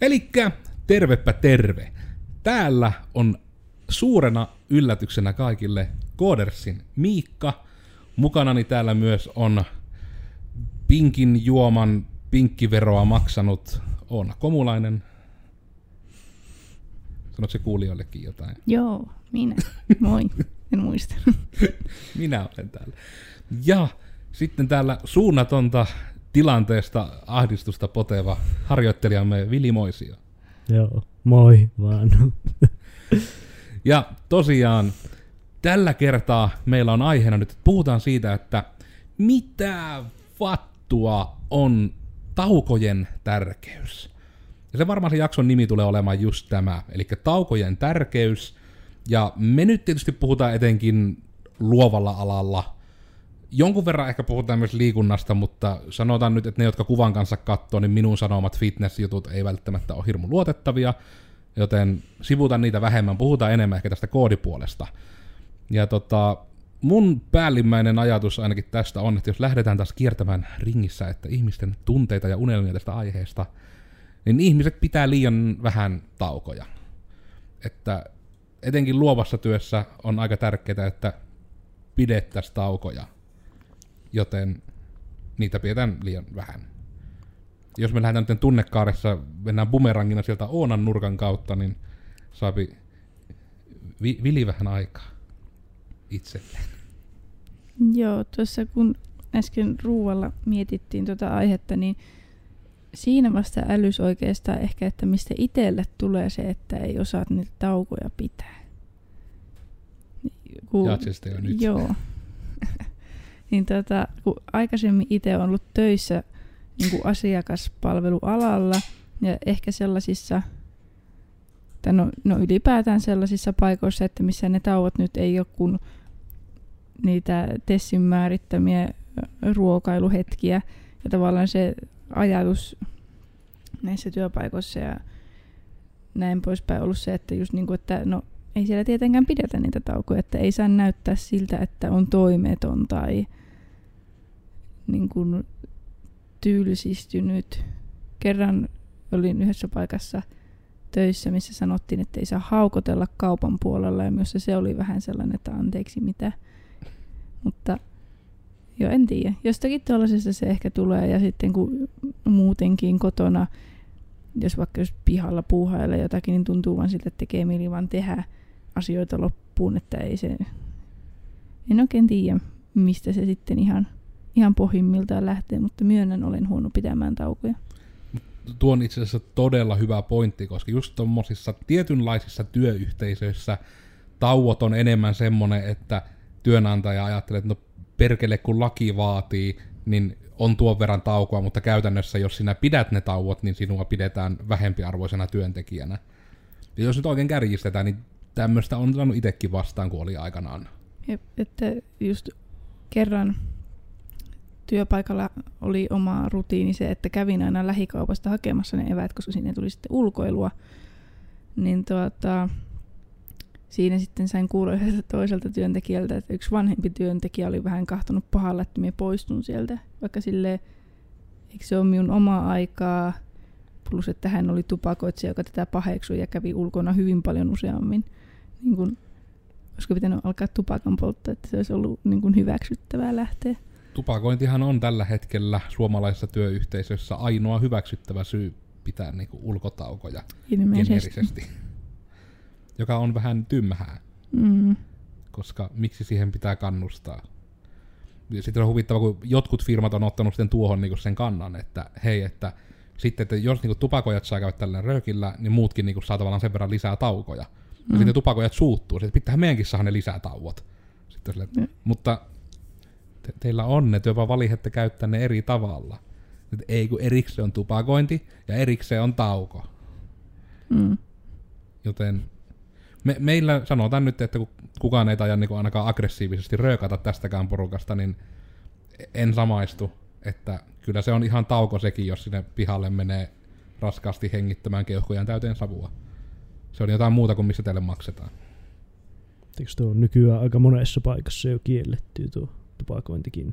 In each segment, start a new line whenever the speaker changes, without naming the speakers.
Elikkä tervepä terve. Täällä on suurena yllätyksenä kaikille Koodersin Miikka. Mukanani täällä myös on Pinkin juoman pinkkiveroa maksanut Oona Komulainen. Sanoitko se kuulijoillekin jotain?
Joo, minä. Moi. En muista.
Minä olen täällä. Ja sitten täällä suunnatonta tilanteesta ahdistusta poteva harjoittelijamme Vili Moisio.
Joo, moi vaan.
Ja tosiaan tällä kertaa meillä on aiheena nyt, että puhutaan siitä, että mitä vattua on taukojen tärkeys. Ja se varmaan se jakson nimi tulee olemaan just tämä, eli taukojen tärkeys. Ja me nyt tietysti puhutaan etenkin luovalla alalla. Jonkun verran ehkä puhutaan myös liikunnasta, mutta sanotaan nyt, että ne, jotka kuvan kanssa katsoo, niin minun sanomat fitness-jutut ei välttämättä ole hirmu luotettavia, joten sivutan niitä vähemmän, puhutaan enemmän ehkä tästä koodipuolesta. Ja tota, mun päällimmäinen ajatus ainakin tästä on, että jos lähdetään taas kiertämään ringissä, että ihmisten tunteita ja unelmia tästä aiheesta, niin ihmiset pitää liian vähän taukoja. Että etenkin luovassa työssä on aika tärkeää, että pidettäisiin taukoja, joten niitä pidetään liian vähän. Jos me lähdetään nyt tunnekaaressa, mennään bumerangina sieltä Oonan nurkan kautta, niin saapi vi- vili vähän aikaa itselleen.
Joo, tuossa kun äsken ruualla mietittiin tuota aihetta, niin siinä vasta älys oikeastaan ehkä, että mistä itselle tulee se, että ei osaa niitä taukoja pitää. Kun,
Jaat se sitten jo nyt.
Joo. Niin tota, kun aikaisemmin itse on ollut töissä niin kuin asiakaspalvelualalla ja ehkä sellaisissa, tai no, no ylipäätään sellaisissa paikoissa, että missä ne tauot nyt ei ole kuin niitä Tessin määrittämiä ruokailuhetkiä ja tavallaan se ajatus näissä työpaikoissa ja näin poispäin ollut se, että just niin kuin, että no ei siellä tietenkään pidetä niitä taukoja, että ei saa näyttää siltä, että on toimeton tai niin kuin tylsistynyt. Kerran olin yhdessä paikassa töissä, missä sanottiin, että ei saa haukotella kaupan puolella ja myös se oli vähän sellainen, että anteeksi mitä. Mutta joo, en tiedä. Jostakin tuollaisesta se ehkä tulee ja sitten kun muutenkin kotona, jos vaikka jos pihalla puuhailee jotakin, niin tuntuu vaan siltä, että tekee mieli vaan tehdä asioita loppuun, että ei se... En oikein tiedä, mistä se sitten ihan, ihan pohjimmiltaan lähtee, mutta myönnän, olen huono pitämään taukoja.
Tuo on itse asiassa todella hyvä pointti, koska just tuommoisissa tietynlaisissa työyhteisöissä tauot on enemmän semmonen, että työnantaja ajattelee, että no perkele kun laki vaatii, niin on tuon verran taukoa, mutta käytännössä jos sinä pidät ne tauot, niin sinua pidetään vähempiarvoisena työntekijänä. Ja jos nyt oikein kärjistetään, niin tämmöistä on saanut itsekin vastaan, kun oli aikanaan.
Jep, että just kerran työpaikalla oli oma rutiini se, että kävin aina lähikaupasta hakemassa ne eväät, koska sinne tuli sitten ulkoilua. Niin tuota, siinä sitten sain kuulla yhdeltä toiselta työntekijältä, että yksi vanhempi työntekijä oli vähän kahtonut pahalla, että minä poistun sieltä. Vaikka sille eikö se ole minun omaa aikaa, plus että hän oli tupakoitsija, joka tätä paheksui ja kävi ulkona hyvin paljon useammin. Niin kun, olisiko pitänyt alkaa tupakan polttaa, että se olisi ollut niin kuin hyväksyttävää lähteä.
Tupakointihan on tällä hetkellä suomalaisessa työyhteisössä ainoa hyväksyttävä syy pitää niinku ulkotaukoja
Ilmeisesti.
geneerisesti. Joka on vähän tyhmää,
Mm.
koska miksi siihen pitää kannustaa. Sitten on huvittava, kun jotkut firmat on ottanut sitten tuohon niinku sen kannan, että hei, että sitten, että jos niinku tupakojat saa käydä tällä röökillä, niin muutkin niinku saa tavallaan sen verran lisää taukoja. Ja
Mm.
sitten tupakojat suuttuu, että pitää meidänkin saada ne lisää tauot. Sitten sille,
Mm.
mutta te, teillä on ne, te vaan valihette käyttää ne eri tavalla. Et ei kun erikseen on tupakointi ja erikseen on tauko.
Mm.
Joten me, meillä sanotaan nyt, että kun kukaan ei taida niin ainakaan aggressiivisesti röökata tästäkään porukasta, niin en samaistu. Että kyllä se on ihan tauko sekin, jos sinne pihalle menee raskaasti hengittämään keuhkojaan täyteen savua. Se on jotain muuta kuin missä teille maksetaan.
Eikö tuo on nykyään aika monessa paikassa jo kielletty tuo tupakointikin?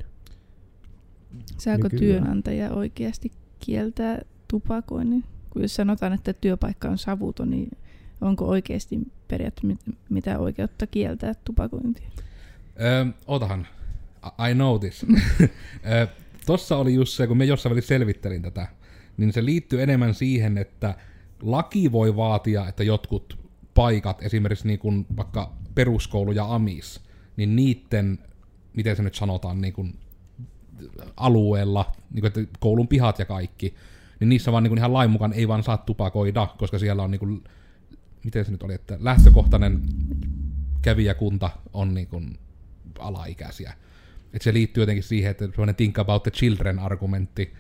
Saako
Nykyään.
työnantaja oikeasti kieltää tupakoinnin? kun jos sanotaan, että työpaikka on savuton, niin onko oikeasti periaatteessa mit- mitä oikeutta kieltää tupakointia?
Öö, otahan. I know this. öö, tossa oli just se, kun me jossain välissä selvittelin tätä, niin se liittyy enemmän siihen, että laki voi vaatia, että jotkut paikat, esimerkiksi niin kuin vaikka peruskoulu ja AMIS, niin niiden, miten se nyt sanotaan, niin kuin alueella, niin kuin, että koulun pihat ja kaikki, niin niissä vaan niin kuin ihan lain mukaan ei vaan saa tupakoida, koska siellä on niin kuin, miten se nyt oli, että lähtökohtainen kävijäkunta on niin kuin alaikäisiä. Et se liittyy jotenkin siihen, että sellainen think about the children argumentti,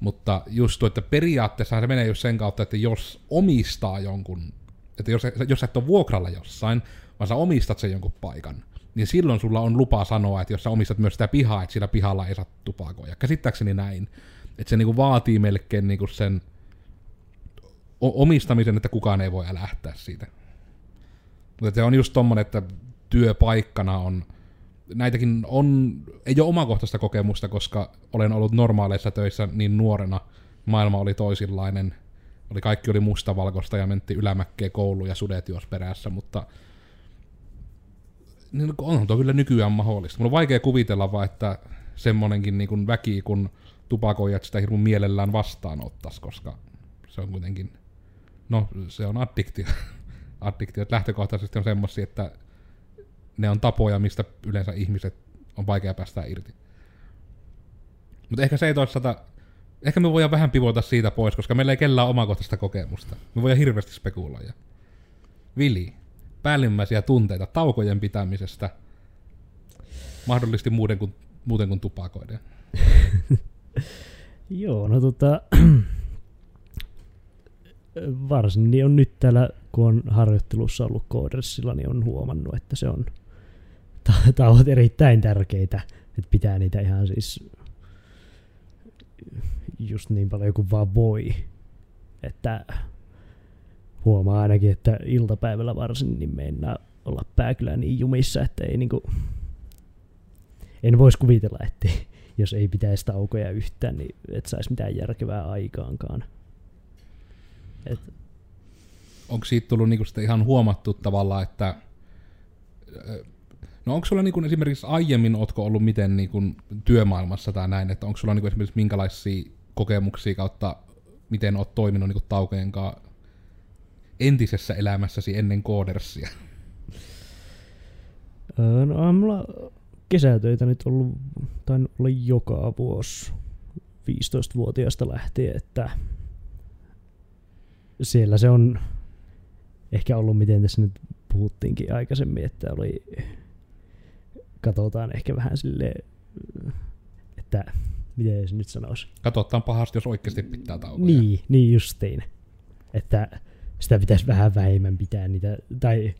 mutta just tuo, että periaatteessa se menee just sen kautta, että jos omistaa jonkun, että jos, jos et ole vuokralla jossain, vaan sä omistat sen jonkun paikan, niin silloin sulla on lupa sanoa, että jos sä omistat myös sitä pihaa, että sillä pihalla ei saa tupakoida. Käsittääkseni näin. Että se niinku vaatii melkein niinku sen omistamisen, että kukaan ei voi lähteä siitä. Mutta se on just tommonen, että työpaikkana on, näitäkin on, ei ole omakohtaista kokemusta, koska olen ollut normaaleissa töissä niin nuorena, maailma oli toisinlainen, oli, kaikki oli mustavalkoista ja mentiin ylämäkkeen kouluun ja sudet juos perässä, mutta niin onhan tuo kyllä nykyään mahdollista. Mulla on vaikea kuvitella vaan, että semmonenkin niin kuin väki, kun tupakoijat sitä hirveän mielellään vastaanottas, koska se on kuitenkin, no se on addiktio. Addiktiot lähtökohtaisesti on semmosia, että ne on tapoja, mistä yleensä ihmiset on vaikea päästä irti. Mutta ehkä se ei toisaalta, ehkä me voidaan vähän pivota siitä pois, koska meillä ei kellään omakohtaista kokemusta. Me voidaan hirveästi spekuloida. Vili, päällimmäisiä tunteita taukojen pitämisestä, mahdollisesti muuten kuin, muuten kuin tupakoiden.
Joo, no tota, varsin niin on nyt täällä, kun on harjoittelussa ollut koodersilla, niin on huomannut, että se on ta- tauot erittäin tärkeitä, että pitää niitä ihan siis just niin paljon kuin vaan voi. Että huomaa ainakin, että iltapäivällä varsin niin meinaa olla pää kyllä niin jumissa, että ei niinku, en voisi kuvitella, että jos ei pitäisi taukoja yhtään, niin et saisi mitään järkevää aikaankaan. Et,
Onko siitä tullut niinku sitten ihan huomattu tavallaan, että No onko sulla niinku esimerkiksi aiemmin, ootko ollut miten niinku työmaailmassa tai näin, että onko sulla niinku esimerkiksi minkälaisia kokemuksia kautta miten oot toiminut niinku taukojen kanssa entisessä elämässäsi ennen koodersia?
no on mulla kesätöitä nyt ollut, tai olla joka vuosi 15-vuotiaasta lähtien, että siellä se on ehkä ollut, miten tässä nyt puhuttiinkin aikaisemmin, että oli, katsotaan ehkä vähän sille, että miten se nyt sanoisi.
Katsotaan pahasti, jos oikeasti pitää taukoja.
Niin, niin justiin. Että sitä pitäisi vähän vähemmän pitää niitä, tai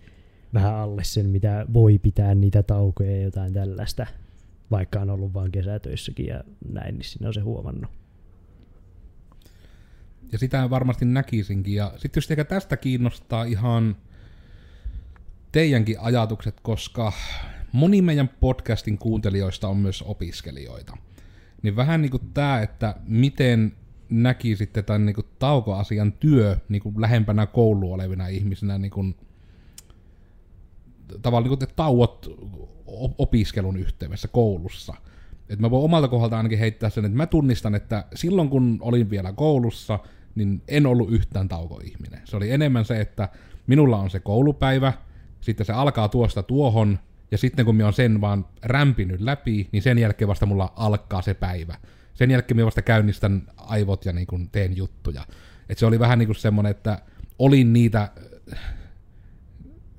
vähän alle sen, mitä voi pitää niitä taukoja ja jotain tällaista. Vaikka on ollut vaan kesätöissäkin ja näin, niin siinä on se huomannut.
Ja sitä varmasti näkisinkin. Ja sitten just ehkä tästä kiinnostaa ihan teidänkin ajatukset, koska moni meidän podcastin kuuntelijoista on myös opiskelijoita. Niin vähän niin kuin tämä, että miten näkisitte tämän niin kuin taukoasian työ niin kuin lähempänä koulua olevina ihmisinä niin kuin, tavallaan niin kuin tauot opiskelun yhteydessä koulussa. Et mä voin omalta kohdalta ainakin heittää sen, että mä tunnistan, että silloin kun olin vielä koulussa, niin en ollut yhtään taukoihminen. Se oli enemmän se, että minulla on se koulupäivä, sitten se alkaa tuosta tuohon, ja sitten kun minä on sen vaan rämpinyt läpi, niin sen jälkeen vasta mulla alkaa se päivä. Sen jälkeen minä vasta käynnistän aivot ja niin kuin teen juttuja. Et se oli vähän niin kuin semmoinen, että olin niitä,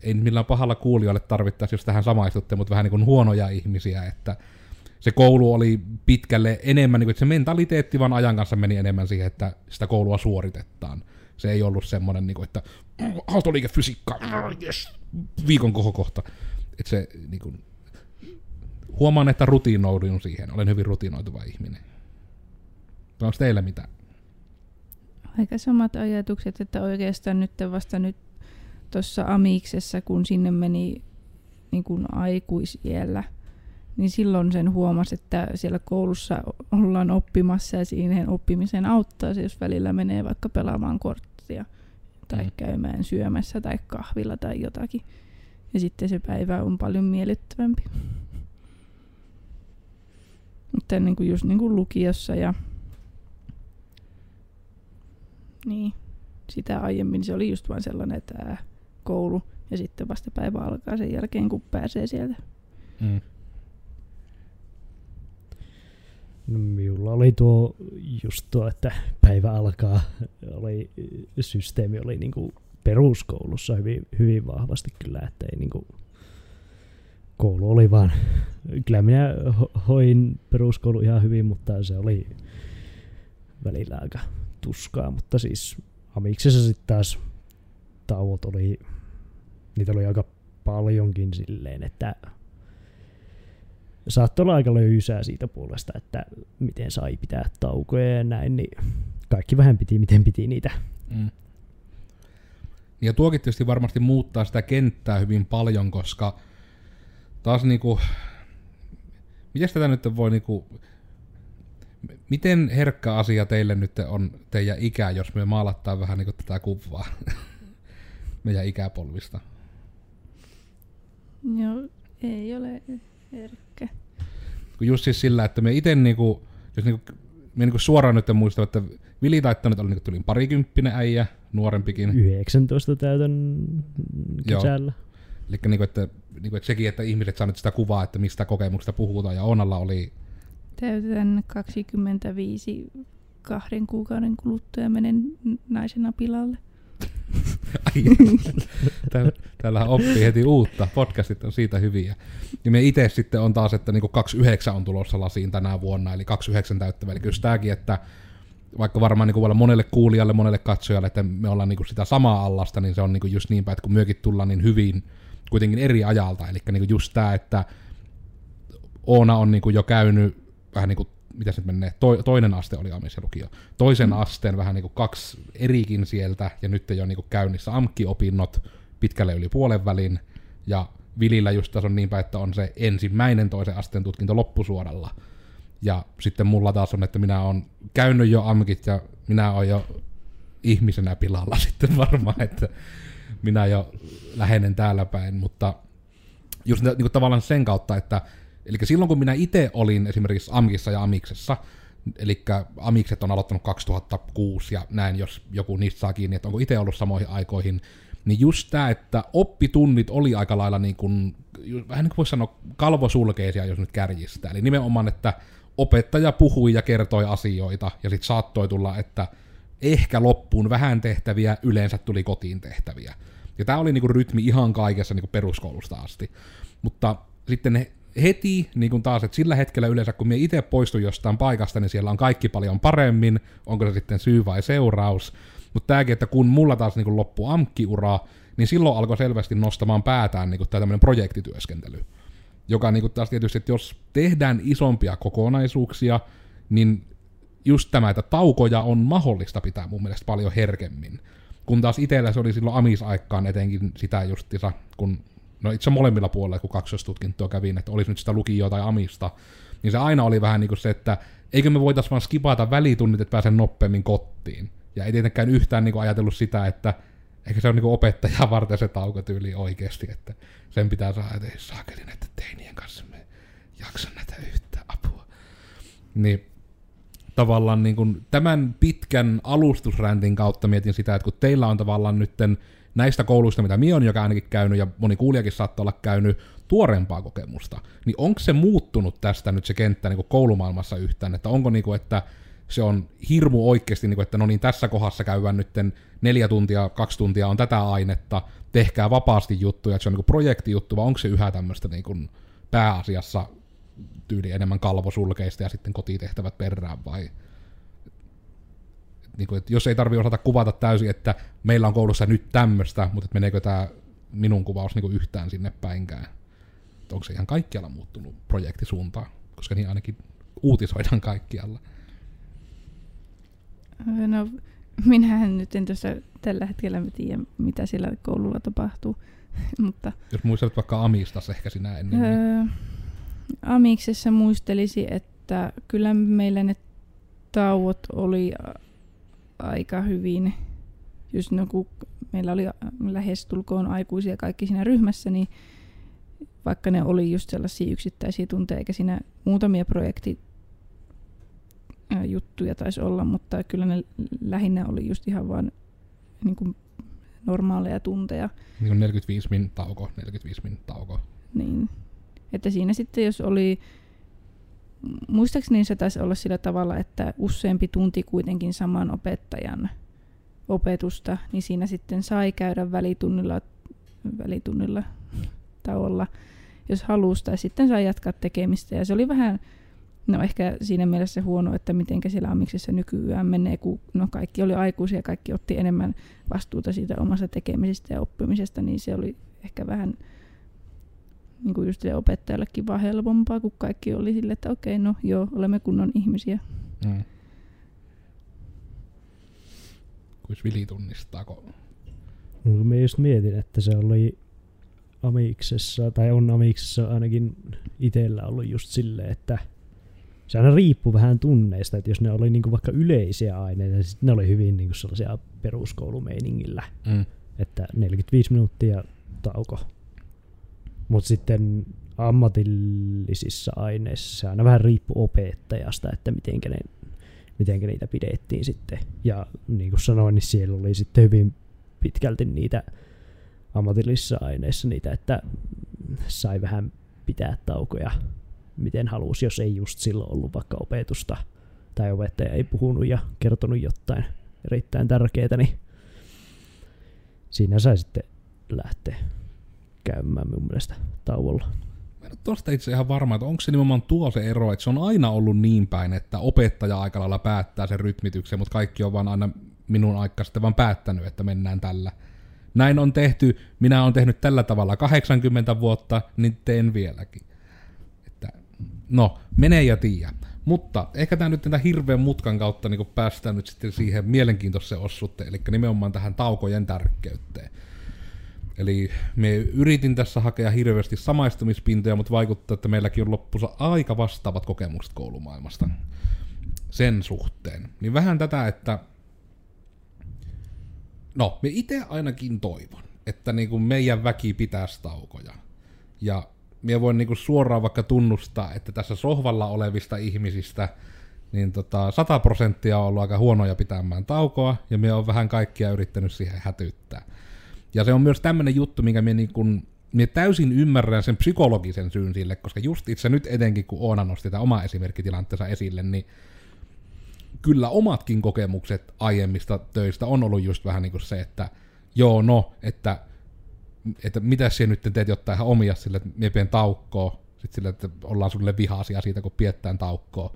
ei millään pahalla kuulijoille tarvittaisi, jos tähän samaistutte, mutta vähän niin kuin huonoja ihmisiä, että se koulu oli pitkälle enemmän, niin kuin, että se mentaliteetti vaan ajan kanssa meni enemmän siihen, että sitä koulua suoritetaan. Se ei ollut semmoinen, niin kuin, että aaltoliikefysiikka, yes, viikon kohokohta. Että se niin kuin, huomaan, että rutiinoidun siihen. Olen hyvin rutinoituva ihminen. Onko teillä mitään?
Aika samat ajatukset, että oikeastaan nyt vasta nyt tuossa Amiksessa, kun sinne meni niin kuin aikuisiellä, niin silloin sen huomasi, että siellä koulussa ollaan oppimassa ja siihen oppimiseen auttaa se, jos välillä menee vaikka pelaamaan korttia tai
mm.
käymään syömässä tai kahvilla tai jotakin. Ja sitten se päivä on paljon miellyttävämpi. Mutta niin kuin just niin kuin lukiossa ja niin, sitä aiemmin se oli just vain sellainen, että ää, koulu ja sitten vasta päivä alkaa sen jälkeen, kun pääsee sieltä.
Mm.
No, minulla oli tuo just tuo, että päivä alkaa, oli, systeemi oli niinku peruskoulussa hyvin, hyvin vahvasti kyllä, että ei niinku, koulu oli vaan, kyllä minä ho- hoin peruskoulu ihan hyvin, mutta se oli välillä aika tuskaa, mutta siis amiksessa sitten taas tauot oli, niitä oli aika paljonkin silleen, että saattoi olla aika löysää siitä puolesta, että miten sai pitää taukoja ja näin, niin kaikki vähän piti, miten piti niitä.
Mm. Ja tuokin tietysti varmasti muuttaa sitä kenttää hyvin paljon, koska taas niinku, miten tätä nyt voi niinku, miten herkkä asia teille nyt on teidän ikä, jos me maalattaa vähän niinku tätä kuvaa meidän ikäpolvista?
Joo, ei ole herkkä.
Kun just siis sillä, että me itse niinku, jos niinku, me niinku suoraan nyt muistan, että Vili Taittanut oli niinku tuli parikymppinen äijä, nuorempikin.
19 täytän
Joo.
kesällä.
Eli niinku, että, niinku, että sekin, että ihmiset saa nyt sitä kuvaa, että mistä kokemuksista puhutaan, ja Onalla oli,
Täytän 25 kahden kuukauden kuluttua ja menen naisena pilalle.
ai, tää- täällähän oppii heti uutta, podcastit on siitä hyviä. Ja me itse sitten on taas, että niinku 29 on tulossa lasiin tänä vuonna, eli 29 täyttävä, eli kyllä tämäkin, että vaikka varmaan niin kuin monelle kuulijalle, monelle katsojalle, että me ollaan niin kuin sitä samaa allasta, niin se on niin kuin just niin päin, että kun myökin tullaan niin hyvin kuitenkin eri ajalta, eli niin kuin just tämä, että Oona on niin kuin jo käynyt vähän niin kuin, mitä se menee, to, toinen aste oli Amis ja lukio, toisen mm. asteen vähän niin kuin kaksi erikin sieltä, ja nyt jo niin kuin käynnissä AMKI-opinnot pitkälle yli puolen välin, ja Vilillä just tässä on niin päin, että on se ensimmäinen toisen asteen tutkinto loppusuoralla, ja sitten mulla taas on, että minä olen käynyt jo AMKit ja minä olen jo ihmisenä pilalla sitten varmaan, että minä jo lähenen täällä päin, mutta just niin kuin tavallaan sen kautta, että eli silloin kun minä itse olin esimerkiksi AMKissa ja AMIksessa, eli AMIkset on aloittanut 2006 ja näin, jos joku niistä saa kiinni, että onko itse ollut samoihin aikoihin, niin just tämä, että oppitunnit oli aika lailla niin kuin, vähän niin kuin voisi sanoa kalvosulkeisia, jos nyt kärjistää. Eli nimenomaan, että opettaja puhui ja kertoi asioita, ja sitten saattoi tulla, että ehkä loppuun vähän tehtäviä, yleensä tuli kotiin tehtäviä. Ja tämä oli niinku rytmi ihan kaikessa niinku peruskoulusta asti. Mutta sitten ne heti niin kuin taas, että sillä hetkellä yleensä, kun me itse poistun jostain paikasta, niin siellä on kaikki paljon paremmin, onko se sitten syy vai seuraus. Mutta tämäkin, että kun mulla taas niin loppui amkkiura, niin silloin alkoi selvästi nostamaan päätään niin tämä tämmöinen projektityöskentely. Joka niin kuin taas tietysti, että jos tehdään isompia kokonaisuuksia, niin just tämä, että taukoja on mahdollista pitää mun mielestä paljon herkemmin. Kun taas itsellä se oli silloin amisaikaan etenkin sitä justissa, kun no itse molemmilla puolilla, kun kaksostutkintoa kävin, että olisi nyt sitä lukioa tai amista, niin se aina oli vähän niin kuin se, että eikö me voitaisiin vaan skipata välitunnit, että pääsen nopeammin kotiin. Ja ei tietenkään yhtään niin kuin ajatellut sitä, että ehkä se on niin kuin opettajaa varten se taukotyyli oikeasti, että sen pitää saada, että ei saakeli näitä teinien kanssa, me jaksa näitä yhtään apua. Niin tavallaan niin kuin tämän pitkän alustusräntin kautta mietin sitä, että kun teillä on tavallaan nytten näistä kouluista, mitä minä on joka ainakin käynyt, ja moni kuulijakin saattaa olla käynyt, tuorempaa kokemusta, niin onko se muuttunut tästä nyt se kenttä niin koulumaailmassa yhtään, että onko niin kuin, että se on hirmu oikeasti, niin kuin, että no niin, tässä kohdassa käydään nytten neljä tuntia, kaksi tuntia on tätä ainetta, tehkää vapaasti juttuja, että se on niin kuin projektijuttu, vai onko se yhä tämmöistä niin kuin pääasiassa tyyli enemmän kalvosulkeista ja sitten kotitehtävät perään, vai niin kuin, että jos ei tarvi osata kuvata täysin, että meillä on koulussa nyt tämmöistä, mutta että meneekö tämä minun kuvaus niin kuin yhtään sinne päinkään. Että onko se ihan kaikkialla muuttunut projektisuuntaan, koska niin ainakin uutisoidaan kaikkialla.
No, minähän nyt en tuossa tällä hetkellä tiedä, mitä siellä koululla tapahtuu. Mutta
Jos muistelet vaikka Amistas ehkä sinä ennen, niin
öö, Amiksessa muistelisi, että kyllä meillä ne tauot oli aika hyvin, just no, kun meillä oli lähestulkoon aikuisia kaikki siinä ryhmässä, niin vaikka ne oli just sellaisia yksittäisiä tunteja, eikä siinä muutamia projekti juttuja taisi olla, mutta kyllä ne lähinnä oli just ihan vaan niin kuin normaaleja tunteja.
Niin kuin 45 min tauko, 45 min tauko.
Niin. Että siinä sitten jos oli, muistaakseni se taisi olla sillä tavalla, että useampi tunti kuitenkin saman opettajan opetusta, niin siinä sitten sai käydä välitunnilla, välitunnilla tauolla, jos halusi, tai sitten sai jatkaa tekemistä. Ja se oli vähän, no ehkä siinä mielessä huono, että miten siellä Amiksessa nykyään menee, kun no kaikki oli aikuisia kaikki otti enemmän vastuuta siitä omasta tekemisestä ja oppimisesta, niin se oli ehkä vähän niin kuin just opettajallekin vaan helpompaa, kun kaikki oli sille, että okei, no joo, olemme kunnon ihmisiä.
Mm. Kuis Vili tunnistaako?
No, mä just mietin, että se oli Amiksessa, tai on Amiksessa ainakin itsellä ollut just silleen, että se aina riippuu vähän tunneista, että jos ne oli niinku vaikka yleisiä aineita, niin sit ne oli hyvin niinku sellaisia peruskoulumeiningillä,
Mm.
että 45 minuuttia tauko. Mutta sitten ammatillisissa aineissa se aina vähän riippuu opettajasta, että mitenkä, ne, mitenkä niitä pidettiin sitten. Ja niin kuin sanoin, niin siellä oli sitten hyvin pitkälti niitä ammatillisissa aineissa niitä, että sai vähän pitää taukoja miten halusi, jos ei just silloin ollut vaikka opetusta tai opettaja ei puhunut ja kertonut jotain erittäin tärkeää, niin siinä sai sitten lähteä käymään mun mielestä tauolla.
Mä en ole itse ihan varma, että onko se nimenomaan tuo se ero, että se on aina ollut niin päin, että opettaja aika lailla päättää sen rytmityksen, mutta kaikki on vaan aina minun aikaa sitten vaan päättänyt, että mennään tällä. Näin on tehty, minä olen tehnyt tällä tavalla 80 vuotta, niin teen vieläkin. Että, no, menee ja tiedä. Mutta ehkä tämä nyt tämän hirveän mutkan kautta niin päästään nyt sitten siihen mielenkiintoiseen osuuteen, eli nimenomaan tähän taukojen tärkeyteen. Eli me yritin tässä hakea hirveästi samaistumispintoja, mutta vaikuttaa, että meilläkin on loppussa aika vastaavat kokemukset koulumaailmasta sen suhteen. Niin vähän tätä, että no, me itse ainakin toivon, että niinku meidän väki pitäisi taukoja. Ja me voin niinku suoraan vaikka tunnustaa, että tässä sohvalla olevista ihmisistä niin tota, 100 prosenttia on ollut aika huonoja pitämään taukoa, ja me on vähän kaikkia yrittänyt siihen hätyttää. Ja se on myös tämmöinen juttu, minkä me, niin kun, me täysin ymmärrän sen psykologisen syyn sille, koska just itse nyt etenkin, kun Oona nosti tämä oma esimerkkitilanteensa esille, niin kyllä omatkin kokemukset aiemmista töistä on ollut just vähän niin kuin se, että joo no, että, että mitä sinä nyt teet jotain ihan omia sille, että mie pien taukkoa, sitten sille, että ollaan sulle vihaisia siitä, kun piettään taukkoa.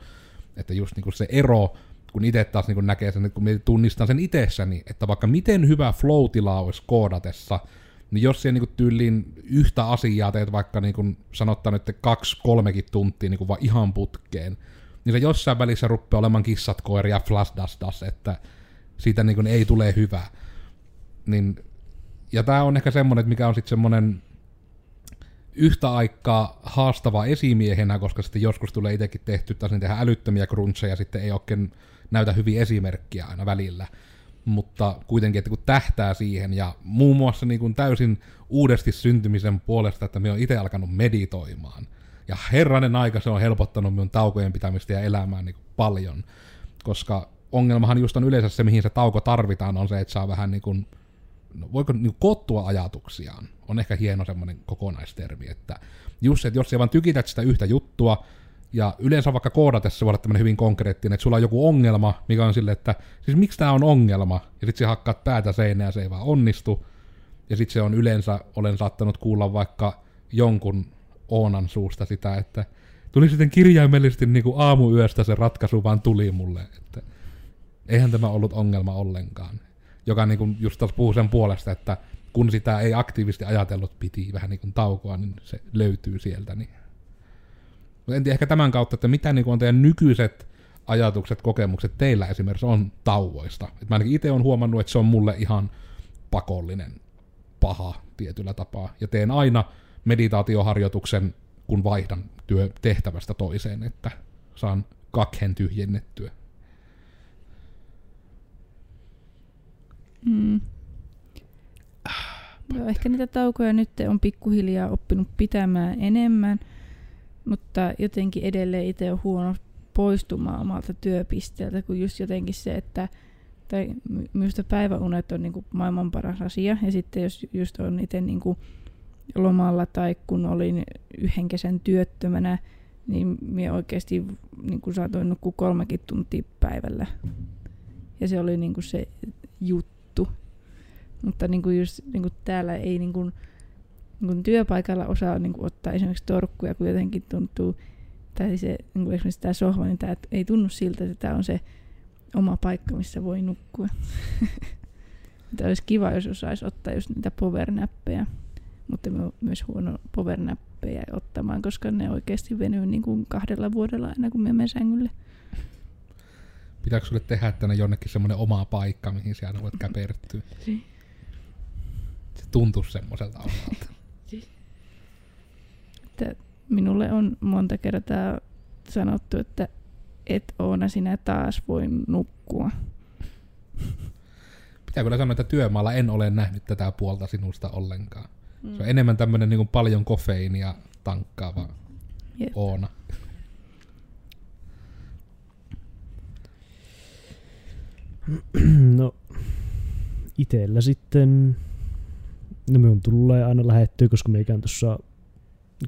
Että just niin kuin se ero, kun itse taas niin kuin näkee sen, kun tunnistan sen itsessäni, että vaikka miten hyvä flow-tila olisi koodatessa, niin jos siellä niin tyyliin yhtä asiaa teet vaikka niin kuin sanottaa nyt kaksi, kolmekin tuntia niin kuin vaan ihan putkeen, niin se jossain välissä rupeaa olemaan kissat, koiria, flashdastas, että siitä niin kuin ei tule hyvä. Niin, ja tämä on ehkä semmoinen, mikä on sitten semmoinen yhtä aikaa haastava esimiehenä, koska sitten joskus tulee itsekin tehty, taas niin tehdään älyttömiä cruncheja, sitten ei oikein näytä hyviä esimerkkiä aina välillä. Mutta kuitenkin, että kun tähtää siihen, ja muun muassa niin kuin täysin uudesti syntymisen puolesta, että me on itse alkanut meditoimaan. Ja herranen aika se on helpottanut minun taukojen pitämistä ja elämää niin kuin paljon. Koska ongelmahan just on yleensä se, mihin se tauko tarvitaan, on se, että saa vähän niin kuin, no voiko niin kuin koottua ajatuksiaan. On ehkä hieno semmoinen kokonaistermi, että just että jos sä vaan tykität sitä yhtä juttua, ja yleensä vaikka koodatessa voi olla tämmöinen hyvin konkreettinen, että sulla on joku ongelma, mikä on sille, että siis miksi tämä on ongelma, ja sitten sä hakkaat päätä seinään ja se ei vaan onnistu. Ja sitten se on yleensä, olen saattanut kuulla vaikka jonkun Oonan suusta sitä, että tuli sitten kirjaimellisesti niin kuin aamuyöstä se ratkaisu vaan tuli mulle, että eihän tämä ollut ongelma ollenkaan. Joka niin kuin just taas puhuu sen puolesta, että kun sitä ei aktiivisesti ajatellut, piti vähän niin kuin taukoa, niin se löytyy sieltä. Niin. En tiedä ehkä tämän kautta, että mitä niin on teidän nykyiset ajatukset, kokemukset teillä esimerkiksi on tauoista. Et mä ainakin itse olen huomannut, että se on mulle ihan pakollinen paha tietyllä tapaa. Ja teen aina meditaatioharjoituksen kun vaihdan työ tehtävästä toiseen, että saan kakhen tyhjennettyä.
Mm. Joo, ehkä niitä taukoja nyt on pikkuhiljaa oppinut pitämään enemmän, mutta jotenkin edelleen itse on huono poistumaan omalta työpisteeltä, kun just jotenkin se, että tai minusta päiväunet on niinku maailman paras asia. Ja sitten jos just on itse niinku lomalla tai kun olin yhden kesän työttömänä, niin minä oikeasti niinku saatoin nukkua kolmekin tuntia päivällä. Ja se oli niinku se juttu. Mutta niinku just niinku täällä ei niinku, niinku työpaikalla osaa niinku ottaa esimerkiksi torkkuja, kun jotenkin tuntuu, tai se, niinku esimerkiksi tämä sohva, niin tämä ei tunnu siltä, että tämä on se oma paikka, missä voi nukkua. Tämä olisi kiva, jos osaisi ottaa just niitä powernäppejä, mutta myös huono powernäppejä ottamaan, koska ne oikeasti venyy niin kuin kahdella vuodella aina, kun me menen sängylle.
Pitääkö sulle tehdä tänne jonnekin semmoinen oma paikka, mihin siellä voit käpertyä? Se tuntuu semmoiselta omalta.
Että minulle on monta kertaa sanottu, että et Oona sinä taas voi nukkua.
Pitää kyllä sanoa, että työmaalla en ole nähnyt tätä puolta sinusta ollenkaan.
Mm.
Se on enemmän tämmöinen niin paljon kofeiinia tankkaava
Jep.
Oona.
No, itellä sitten, no minun tulee aina lähettyä, koska me ikään tuossa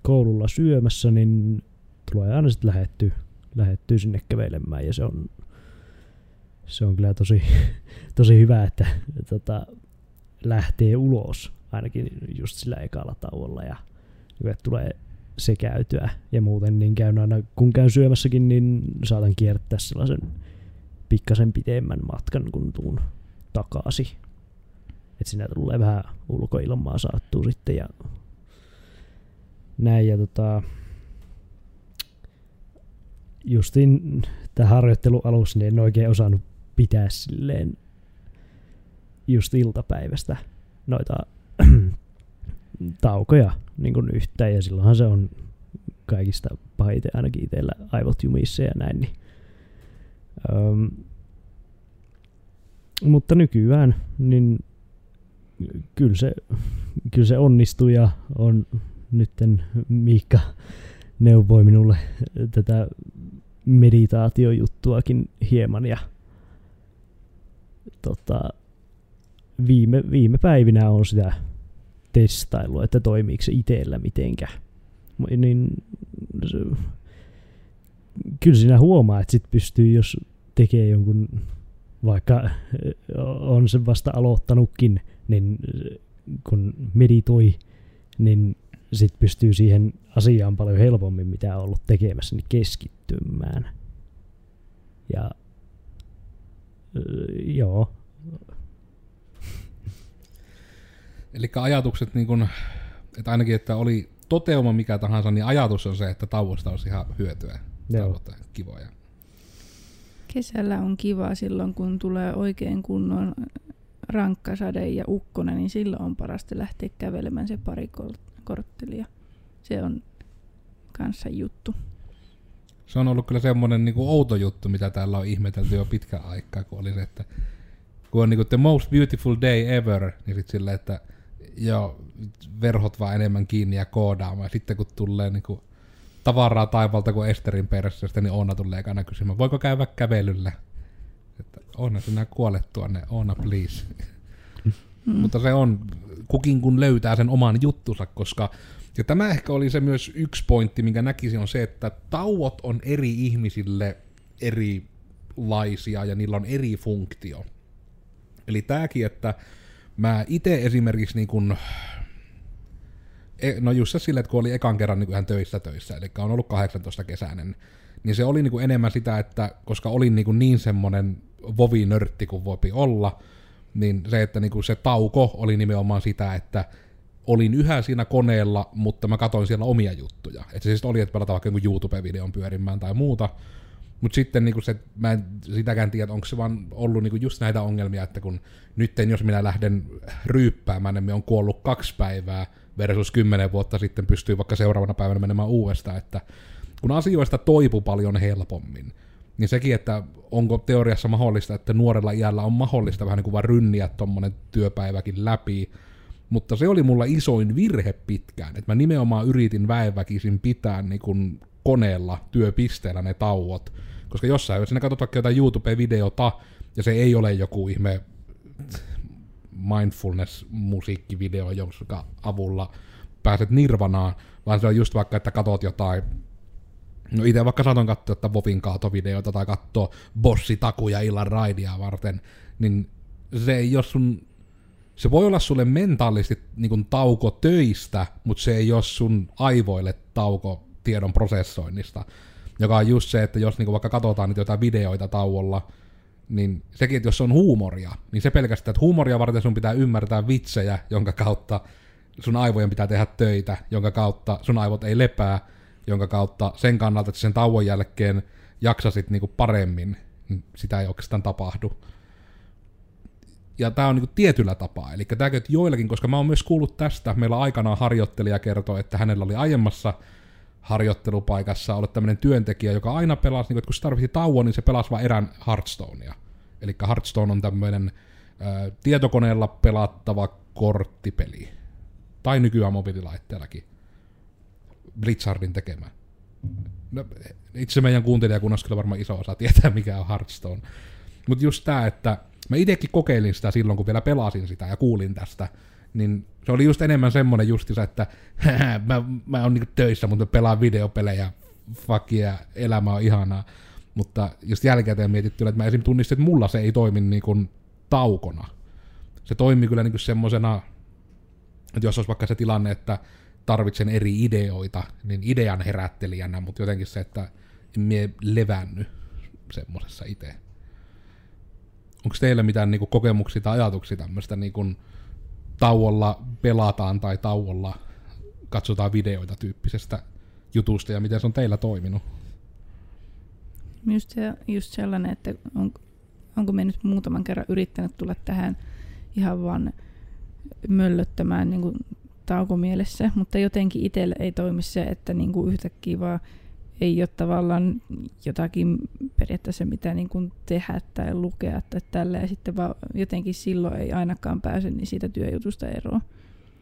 koululla syömässä, niin tulee aina sitten lähettyä, lähettyä sinne kävelemään ja se on, se on kyllä tosi, tosi hyvä, että tota, lähtee ulos ainakin just sillä ekalla tauolla ja että tulee se käytyä ja muuten niin käyn aina, kun käyn syömässäkin, niin saatan kiertää sellaisen pikkasen pitemmän matkan, kun tuun takaisin. Et siinä tulee vähän ulkoilmaa saattuu sitten ja näin. Ja tota, justiin tämä harjoittelu alussa niin en oikein osannut pitää silleen just iltapäivästä noita taukoja niin kuin yhteen ja silloinhan se on kaikista pahiten ainakin itsellä aivot jumissa ja näin. Niin. Öm, mutta nykyään niin kyllä se, kyllä se onnistuu ja on nytten Miikka neuvoi minulle tätä meditaatiojuttuakin hieman ja tota, viime, viime päivinä on sitä testailua, että toimiiko se itsellä mitenkä. Niin se, kyllä siinä huomaa, että sit pystyy, jos tekee jonkun, vaikka on sen vasta aloittanutkin, niin kun meditoi, niin sit pystyy siihen asiaan paljon helpommin, mitä on ollut tekemässä, niin keskittymään. Ja joo,
Eli ajatukset, niin kun, että ainakin, että oli toteuma mikä tahansa, niin ajatus on se, että tauosta olisi ihan hyötyä.
Joo.
Tauot kivoja.
Kesällä on kiva silloin, kun tulee oikein kunnon rankkasade ja ukkonen, niin silloin on parasta lähteä kävelemään se pari korttelia. Se on kanssa juttu.
Se on ollut kyllä semmoinen niin outo juttu, mitä täällä on ihmetelty jo pitkän aikaa, kun oli se, että kun on niin kuin the most beautiful day ever, niin sitten silleen, että joo, verhot vaan enemmän kiinni ja koodaamaan. Ja sitten kun tulee niin kuin tavaraa taivalta kuin Esterin perässä, niin Oona tulee ekana kysymään, voiko käydä kävelyllä? Että Oona, sinä kuolet tuonne, Oona please.
Mm.
Mutta se on, kukin kun löytää sen oman juttunsa, koska ja tämä ehkä oli se myös yksi pointti, minkä näkisin, on se, että tauot on eri ihmisille erilaisia ja niillä on eri funktio. Eli tämäkin, että mä itse esimerkiksi niin kun, e- no just se sille, että kun oli ekan kerran niin ihan töissä töissä, eli on ollut 18 kesäinen, niin se oli niin enemmän sitä, että koska olin niin, niin semmoinen vovi-nörtti kuin voipi olla, niin se, että niin kuin se tauko oli nimenomaan sitä, että olin yhä siinä koneella, mutta mä katsoin siellä omia juttuja. Että se siis oli, että pelataan vaikka YouTube-videon pyörimään tai muuta, Mutta sitten niinku se, mä en sitäkään tiedä, onko se vaan ollut niinku just näitä ongelmia, että kun nyt jos minä lähden ryyppäämään, niin on kuollut kaksi päivää versus kymmenen vuotta sitten pystyy vaikka seuraavana päivänä menemään uudestaan, että kun asioista toipuu paljon helpommin, niin sekin, että onko teoriassa mahdollista, että nuorella iällä on mahdollista vähän niin kuin vaan rynniä tuommoinen työpäiväkin läpi, mutta se oli mulla isoin virhe pitkään, että mä nimenomaan yritin väenväkisin pitää niin kuin koneella työpisteellä ne tauot, koska jossain, katsot vaikka jotain YouTube-videota, ja se ei ole joku ihme mindfulness-musiikkivideo, jonka avulla pääset nirvanaan, vaan se on just vaikka, että katot jotain No itse vaikka saatoin katsoa että Vovin kaatovideoita tai katsoa bossitakuja illan raidia varten, niin se ei ole sun... Se voi olla sulle mentaalisesti niin tauko töistä, mutta se ei ole sun aivoille tauko tiedon prosessoinnista. Joka on just se, että jos niin vaikka katsotaan niitä jotain videoita tauolla, niin sekin, että jos on huumoria, niin se pelkästään, että huumoria varten sun pitää ymmärtää vitsejä, jonka kautta sun aivojen pitää tehdä töitä, jonka kautta sun aivot ei lepää, jonka kautta sen kannalta, että sen tauon jälkeen jaksasit niinku paremmin, niin sitä ei oikeastaan tapahdu. Ja tämä on niinku tietyllä tapaa, eli tämäkin joillakin, koska mä oon myös kuullut tästä, meillä aikanaan harjoittelija kertoi, että hänellä oli aiemmassa harjoittelupaikassa ollut tämmöinen työntekijä, joka aina pelasi, niin kun se tarvitsi tauon, niin se pelasi vain erään Hearthstonea. Eli Hearthstone on tämmöinen tietokoneella pelattava korttipeli. Tai nykyään mobiililaitteellakin. Blitzardin tekemä. No, itse meidän kuuntelijakunnassa kyllä varmaan iso osa tietää, mikä on Hearthstone. Mutta just tämä, että mä itsekin kokeilin sitä silloin, kun vielä pelasin sitä ja kuulin tästä, niin se oli just enemmän semmonen justissa, että mä, mä oon niinku töissä, mutta pelaan videopelejä, fuck yeah, elämä on ihanaa. Mutta just jälkikäteen mietitty, että mä esim. tunnistin, että mulla se ei toimi niinku taukona. Se toimii kyllä niinku semmosena, että jos olisi vaikka se tilanne, että tarvitsen eri ideoita, niin idean herättelijänä, mutta jotenkin se, että en mie levänny semmosessa itse. Onko teillä mitään niinku kokemuksia tai ajatuksia tämmöistä niinku tauolla pelataan tai tauolla katsotaan videoita tyyppisestä jutusta ja miten se on teillä toiminut?
Just, se, just sellainen, että on, onko me nyt muutaman kerran yrittänyt tulla tähän ihan vaan möllöttämään niin kuin taukomielessä, mutta jotenkin itselle ei toimi se, että niin kuin yhtäkkiä vaan ei ole tavallaan jotakin periaatteessa mitä niin kuin tehdä tai lukea tai tällä ja sitten vaan jotenkin silloin ei ainakaan pääse niin siitä työjutusta eroon.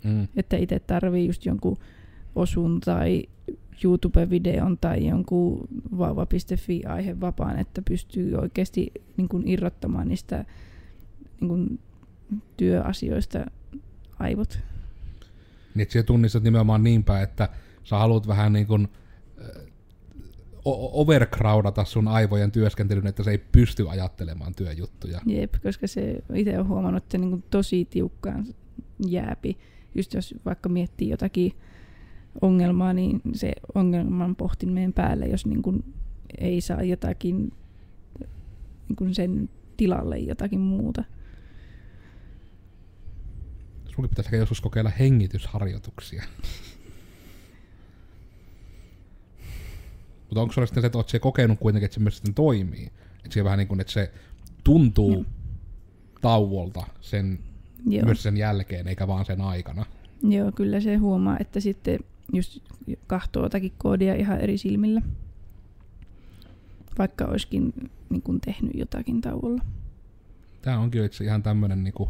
Mm. Että itse tarvii just jonkun osun tai YouTube-videon tai jonkun vauva.fi aihe vapaan, että pystyy oikeasti niin kuin irrottamaan niistä niin kuin työasioista aivot.
Niin, että tunnistat nimenomaan niinpä, että sä haluat vähän niin kuin overcrowdata sun aivojen työskentelyn, että se ei pysty ajattelemaan työjuttuja.
Jep, koska se itse on huomannut, että se niin tosi tiukkaan jääpi. Just jos vaikka miettii jotakin ongelmaa, niin se ongelman pohtimeen päälle, jos niin kuin ei saa jotakin niin kuin sen tilalle jotakin muuta.
Sulla pitäisi joskus kokeilla hengitysharjoituksia. Mutta onko se sitten se, että oletko kokenut kuitenkin, että se myös sitten toimii? Että se vähän niin kuin, että se tuntuu Joo. tauolta sen, Joo. myös sen jälkeen, eikä vaan sen aikana.
Joo, kyllä se huomaa, että sitten just kahtoo jotakin koodia ihan eri silmillä. Vaikka olisikin niin kuin tehnyt jotakin tauolla.
Tämä onkin itse ihan tämmöinen niin kuin,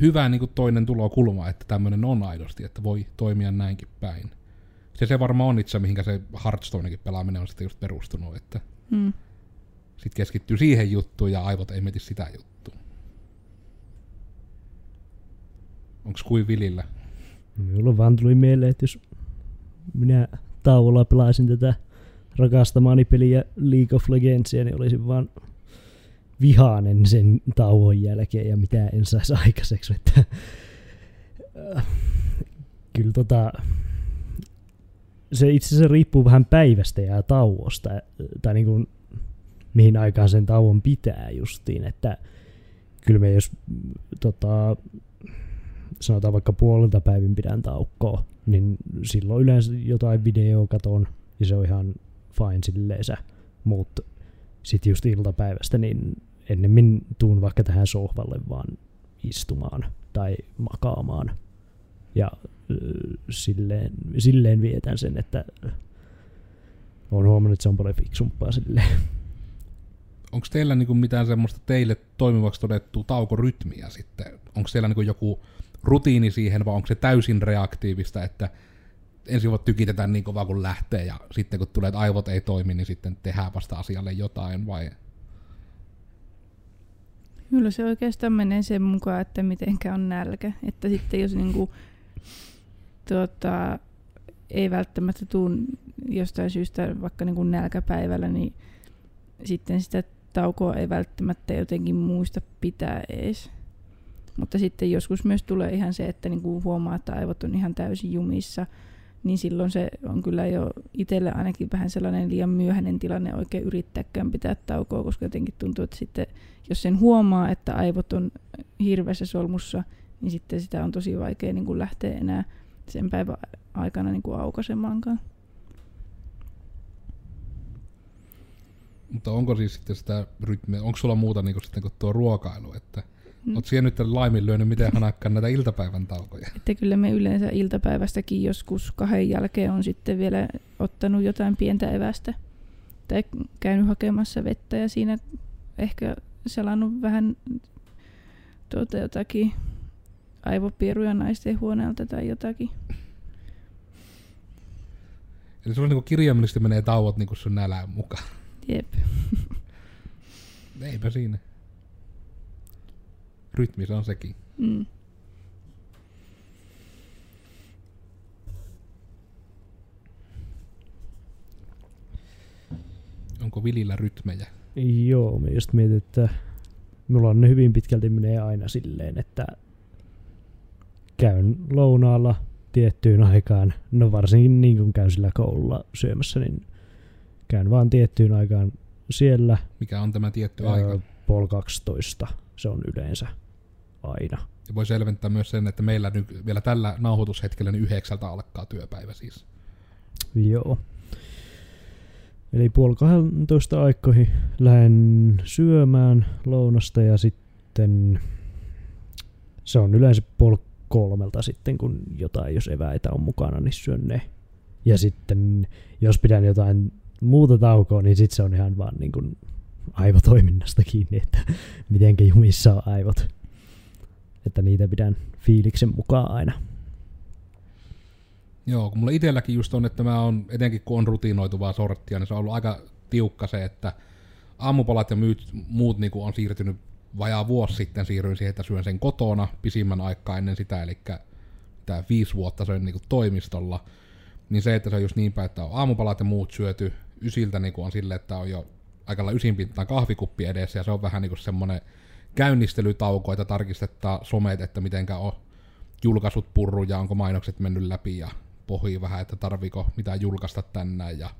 hyvä niin kuin toinen tulokulma, että tämmöinen on aidosti, että voi toimia näinkin päin se, se varmaan on itse, mihinkä se Hearthstonekin pelaaminen on sitten just perustunut, että mm. sitten keskittyy siihen juttuun ja aivot ei mieti sitä juttua. Onks kuin Vilillä?
Minulla vaan tuli mieleen, että jos minä tauolla pelaisin tätä rakastamaani peliä League of Legendsia, niin olisin vaan vihainen sen tauon jälkeen ja mitä en saisi aikaiseksi. Että, äh, kyllä tota, se itse asiassa riippuu vähän päivästä ja tauosta, tai niin kuin, mihin aikaan sen tauon pitää justiin, että kyllä me jos tota, sanotaan vaikka puolelta päivin pidän taukkoa, niin silloin yleensä jotain videoa katon, ja se on ihan fine silleensä. Mutta sitten just iltapäivästä, niin ennemmin tuun vaikka tähän sohvalle vaan istumaan tai makaamaan. Ja silleen, silleen vietän sen, että olen huomannut, että se on paljon fiksumpaa silleen.
Onko teillä niinku mitään semmoista teille toimivaksi todettua taukorytmiä sitten? Onko siellä niinku joku rutiini siihen, vai onko se täysin reaktiivista, että ensin voi tykitetään niin kovaa kun lähtee, ja sitten kun tulee, että aivot ei toimi, niin sitten tehdään vasta asialle jotain, vai
Kyllä se oikeastaan menee sen mukaan, että mitenkä on nälkä. Että sitten jos niinku, tuota, ei välttämättä tuu jostain syystä vaikka niinku nälkäpäivällä, niin sitten sitä taukoa ei välttämättä jotenkin muista pitää ees. Mutta sitten joskus myös tulee ihan se, että niinku huomaa, että aivot on ihan täysin jumissa, niin silloin se on kyllä jo itselle ainakin vähän sellainen liian myöhäinen tilanne oikein yrittääkään pitää taukoa, koska jotenkin tuntuu, että sitten jos sen huomaa, että aivot on hirveässä solmussa, niin sitten sitä on tosi vaikea niin kuin lähteä enää sen päivän aikana niin kuin aukasemaankaan.
Mutta onko siis sitten sitä rytmiä, onko sulla muuta niin kuin sitten kuin tuo ruokailu, että
Mm.
siellä nyt laiminlyönyt miten hanakkaan näitä iltapäivän taukoja?
Että kyllä me yleensä iltapäivästäkin joskus kahden jälkeen on sitten vielä ottanut jotain pientä evästä. Tai käynyt hakemassa vettä ja siinä ehkä selannut vähän tuota jotakin aivopieruja naisten huoneelta tai jotakin.
Eli sulla niin kirjaimellisesti menee tauot niin sun nälän mukaan.
Jep.
Eipä siinä. Rytmi se on sekin.
Mm.
Onko Vilillä rytmejä?
Joo, mä just mietin, että mulla ne hyvin pitkälti menee aina silleen, että käyn lounaalla tiettyyn aikaan, no varsinkin niin kun käyn sillä koululla syömässä, niin käyn vaan tiettyyn aikaan siellä.
Mikä on tämä tietty
Ää,
aika?
Puoli 12 se on yleensä aina.
Ja voi selventää myös sen, että meillä nyt vielä tällä nauhoitushetkellä niin yhdeksältä alkaa työpäivä siis.
Joo. Eli puoli 12 aikoihin lähden syömään lounasta ja sitten se on yleensä puoli kolmelta sitten, kun jotain, jos eväitä on mukana, niin syön ne. Ja sitten jos pidän jotain muuta taukoa, niin sitten se on ihan vaan niin kuin aivotoiminnasta kiinni, että mitenkä jumissa on aivot. Että niitä pidän fiiliksen mukaan aina.
Joo, kun mulla itselläkin just on, että mä on, etenkin kun on rutinoituvaa sorttia, niin se on ollut aika tiukka se, että aamupalat ja myyt, muut niin on siirtynyt vajaa vuosi sitten siirryin siihen, että syön sen kotona pisimmän aikaa ennen sitä, eli tämä viisi vuotta söin niin toimistolla. Niin se, että se on just niin päin, että on aamupalat ja muut syöty ysiltä niin on silleen, että on jo aikalla ysin pintaan kahvikuppi edessä, ja se on vähän niin kuin semmoinen käynnistelytauko, että tarkistetaan somet, että mitenkä on julkaisut purru ja onko mainokset mennyt läpi ja pohii vähän, että tarviiko mitään julkaista tänään. Ja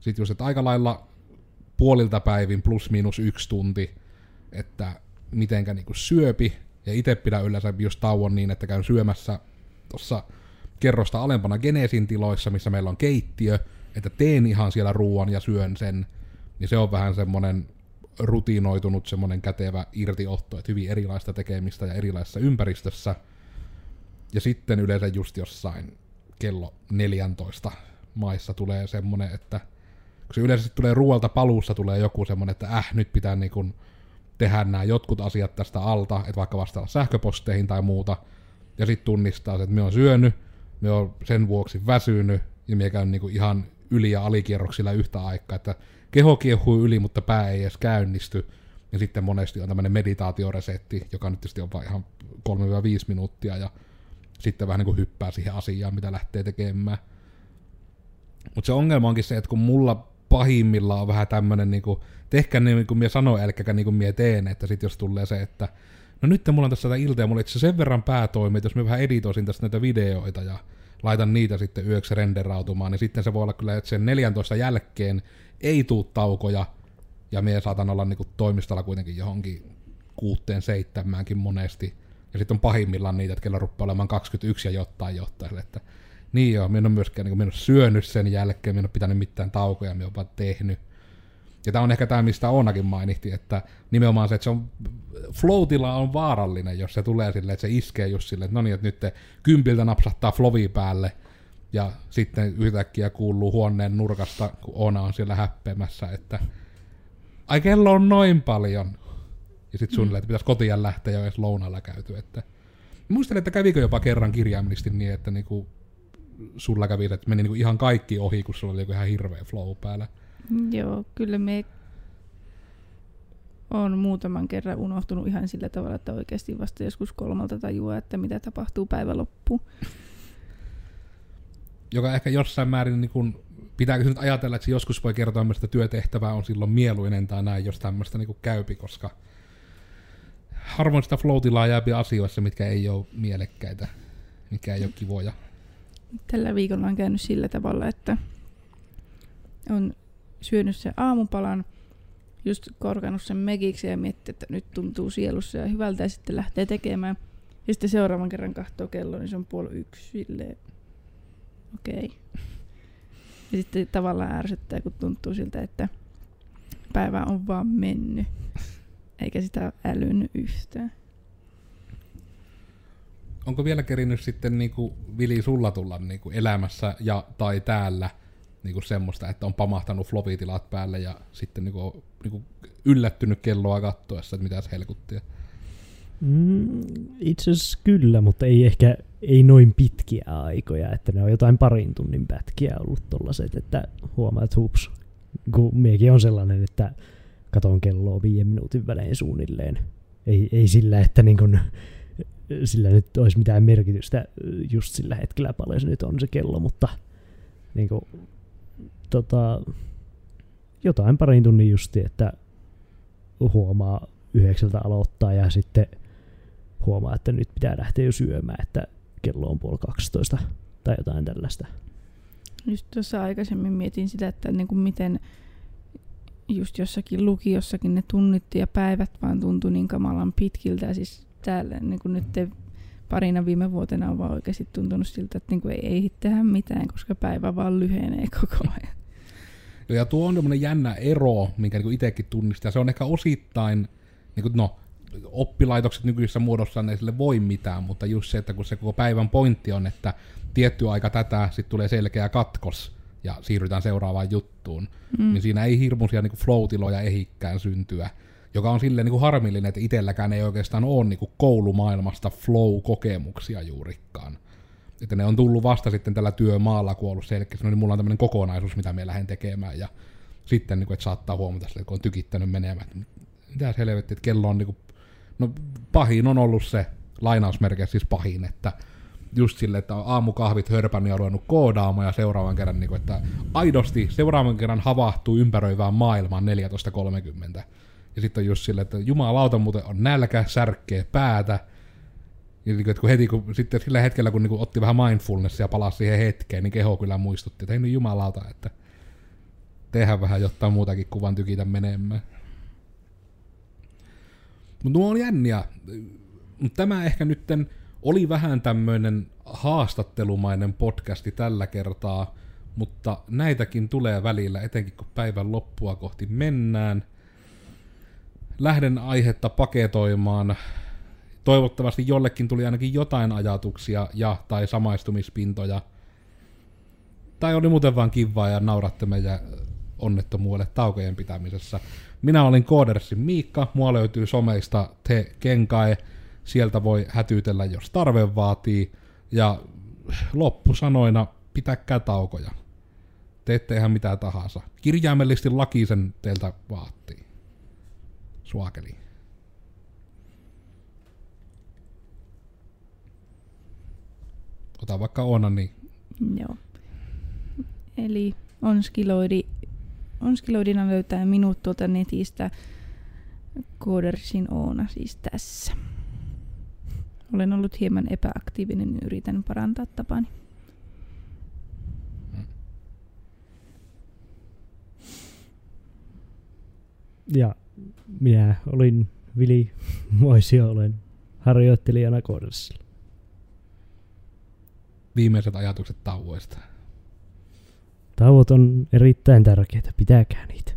sitten just, että aika lailla puolilta päivin plus miinus yksi tunti, että mitenkä niinku syöpi. Ja itse pidän yleensä just tauon niin, että käyn syömässä tuossa kerrosta alempana Genesin tiloissa, missä meillä on keittiö, että teen ihan siellä ruoan ja syön sen. Niin se on vähän semmonen rutinoitunut semmonen kätevä irtiotto, että hyvin erilaista tekemistä ja erilaisessa ympäristössä. Ja sitten yleensä just jossain kello 14 maissa tulee semmonen, että kun se yleensä tulee ruoalta paluussa tulee joku semmonen, että äh, nyt pitää niin kun tehdä nämä jotkut asiat tästä alta, että vaikka vastata sähköposteihin tai muuta, ja sitten tunnistaa, että me on syönyt, me on sen vuoksi väsynyt, ja me käyn niinku ihan yli- ja alikierroksilla yhtä aikaa, että keho kiehuu yli, mutta pää ei edes käynnisty. Ja sitten monesti on tämmöinen meditaatioresetti, joka nyt tietysti on vain ihan 3-5 minuuttia, ja sitten vähän niin kuin hyppää siihen asiaan, mitä lähtee tekemään. Mutta se ongelma onkin se, että kun mulla pahimmillaan on vähän tämmönen niinku, tehkää niin kuin mie sanoin, älkääkä niin kuin mie teen, että sit jos tulee se, että no nyt mulla on tässä tätä iltaa ja mulla itse sen verran päätoimi, että jos mä vähän editoisin tästä näitä videoita ja laitan niitä sitten yöksi renderautumaan, niin sitten se voi olla kyllä, että sen 14 jälkeen ei tuu taukoja, ja mie saatan olla niinku toimistolla kuitenkin johonkin kuuteen seitsemäänkin monesti. Ja sitten on pahimmillaan niitä, että kello rupeaa olemaan 21 ja jotain jotain. Että niin joo, minä ole myöskään niin minä syönyt sen jälkeen, minä ole pitänyt mitään taukoja, minä olen tehnyt. Ja tämä on ehkä tämä, mistä Oonakin mainittiin, että nimenomaan se, että se on, floatilla on vaarallinen, jos se tulee silleen, että se iskee just silleen, että no niin, että nyt te kympiltä napsahtaa flovi päälle, ja sitten yhtäkkiä kuuluu huoneen nurkasta, kun Oona on siellä häppemässä, että ai kello on noin paljon. Ja sitten suunnilleen, että pitäisi kotiin lähteä jo edes lounalla käyty. Että... Muistelen, että kävikö jopa kerran kirjaimellisesti niin, että niinku, sulla kävi, että meni niinku ihan kaikki ohi, kun sulla oli joku ihan hirveä flow päällä.
Joo, kyllä me on muutaman kerran unohtunut ihan sillä tavalla, että oikeasti vasta joskus kolmalta tajua, että mitä tapahtuu päivän loppuun.
Joka ehkä jossain määrin niin kun, pitääkö nyt ajatella, että se joskus voi kertoa, että työtehtävää on silloin mieluinen tai näin, jos tämmöistä niin käypi, koska harvoin sitä floatilaa jääpi asioissa, mitkä ei ole mielekkäitä, mikä ei ole kivoja.
Tällä viikolla on käynyt sillä tavalla, että on syönyt sen aamupalan, just korkannut sen megiksi ja miettii, että nyt tuntuu sielussa ja hyvältä ja sitten lähtee tekemään. Ja sitten seuraavan kerran kahtoo kello, niin se on puoli yksi silleen, okei. Okay. Ja sitten tavallaan ärsyttää, kun tuntuu siltä, että päivä on vaan mennyt, eikä sitä älynyt yhtään.
Onko vielä kerinyt sitten niin kuin Vili sulla tulla niin kuin elämässä ja tai täällä niin kuin semmoista, että on pamahtanut flopitilat päälle ja sitten niin kuin, niin kuin yllättynyt kelloa kattoessa, että mitäs helkuttia?
Mm, itse asiassa kyllä, mutta ei ehkä ei noin pitkiä aikoja, että ne on jotain parin tunnin pätkiä ollut tollaset, että huomaa, että hups, kun miekin on sellainen, että katon kelloa viiden minuutin välein suunnilleen. Ei, ei sillä, että niin kun, sillä nyt olisi mitään merkitystä just sillä hetkellä paljon se nyt on se kello, mutta niin kun, tota, jotain parin tunnin justi, että huomaa yhdeksältä aloittaa ja sitten huomaa, että nyt pitää lähteä jo syömään, että kello on puoli 12 tai jotain tällaista.
Just tuossa aikaisemmin mietin sitä, että niin kuin miten just jossakin lukiossakin ne tunnit ja päivät vaan tuntui niin kamalan pitkiltä. Ja siis täällä niin kuin nyt parina viime vuotena on vaan oikeasti tuntunut siltä, että niin kuin ei, ei tehdä mitään, koska päivä vaan lyhenee koko ajan.
Ja tuo on jännä ero, minkä niin itsekin tunnistaa. Se on ehkä osittain, niin kuin, no, oppilaitokset nykyisessä muodossa ei sille voi mitään, mutta just se, että kun se koko päivän pointti on, että tietty aika tätä, sitten tulee selkeä katkos ja siirrytään seuraavaan juttuun, mm. niin siinä ei hirmuisia niin flow-tiloja ehikkään syntyä, joka on silleen niin harmillinen, että itselläkään ei oikeastaan ole niin koulumaailmasta flow-kokemuksia juurikkaan. Että ne on tullut vasta sitten tällä työmaalla, kun on ollut selkeä, no niin mulla on tämmöinen kokonaisuus, mitä me lähden tekemään, ja sitten, niin kuin, että saattaa huomata, että kun on tykittänyt menemään, että mitä helvetti, että kello on niin kuin No pahin on ollut se, lainausmerkeissä siis pahin, että just sille, että aamukahvit hörpännyt ja ruvennut koodaamaan ja seuraavan kerran, niin kuin, että aidosti seuraavan kerran havahtuu ympäröivään maailmaan 14.30. Ja sitten on just sille, että jumalauta muuten on nälkä, särkkee päätä. Ja niin kuin, että kun heti, kun, sitten sillä hetkellä, kun niin kuin, otti vähän mindfulnessia ja palasi siihen hetkeen, niin keho kyllä muistutti, että ei nyt jumalauta, että tehdään vähän jotain muutakin kuvan tykitä menemään. Mutta nuo on jänniä. Mutta tämä ehkä nytten oli vähän tämmöinen haastattelumainen podcasti tällä kertaa, mutta näitäkin tulee välillä, etenkin kun päivän loppua kohti mennään. Lähden aihetta paketoimaan. Toivottavasti jollekin tuli ainakin jotain ajatuksia ja tai samaistumispintoja. Tai oli muuten vaan kivaa ja nauratte meidän onnettomuudelle taukojen pitämisessä. Minä olin Koodersin Miikka, mua löytyy someista Te Kenkae, sieltä voi hätyytellä, jos tarve vaatii, ja loppusanoina pitäkää taukoja. Teette ihan mitä tahansa. Kirjaimellisesti laki sen teiltä vaatii. Suakeli. Ota vaikka Oona, niin...
Joo. Eli onskiloidi Onskiloidina löytää minut tuolta netistä. Koodersin Oona siis tässä. Olen ollut hieman epäaktiivinen ja yritän parantaa tapani.
Ja minä olin Vili Moisio, olen harjoittelijana Koodersilla.
Viimeiset ajatukset tauoista.
Tauot on erittäin tärkeitä, pitääkää niitä.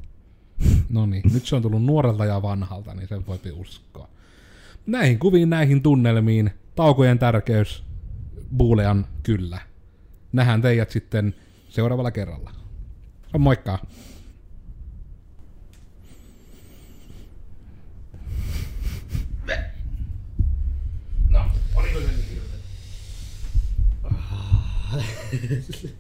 No niin, nyt se on tullut nuorelta ja vanhalta, niin sen voi uskoa. Näihin kuviin, näihin tunnelmiin, taukojen tärkeys, Buulean kyllä. Nähdään teidät sitten seuraavalla kerralla. Moikka! No, oliko se niin?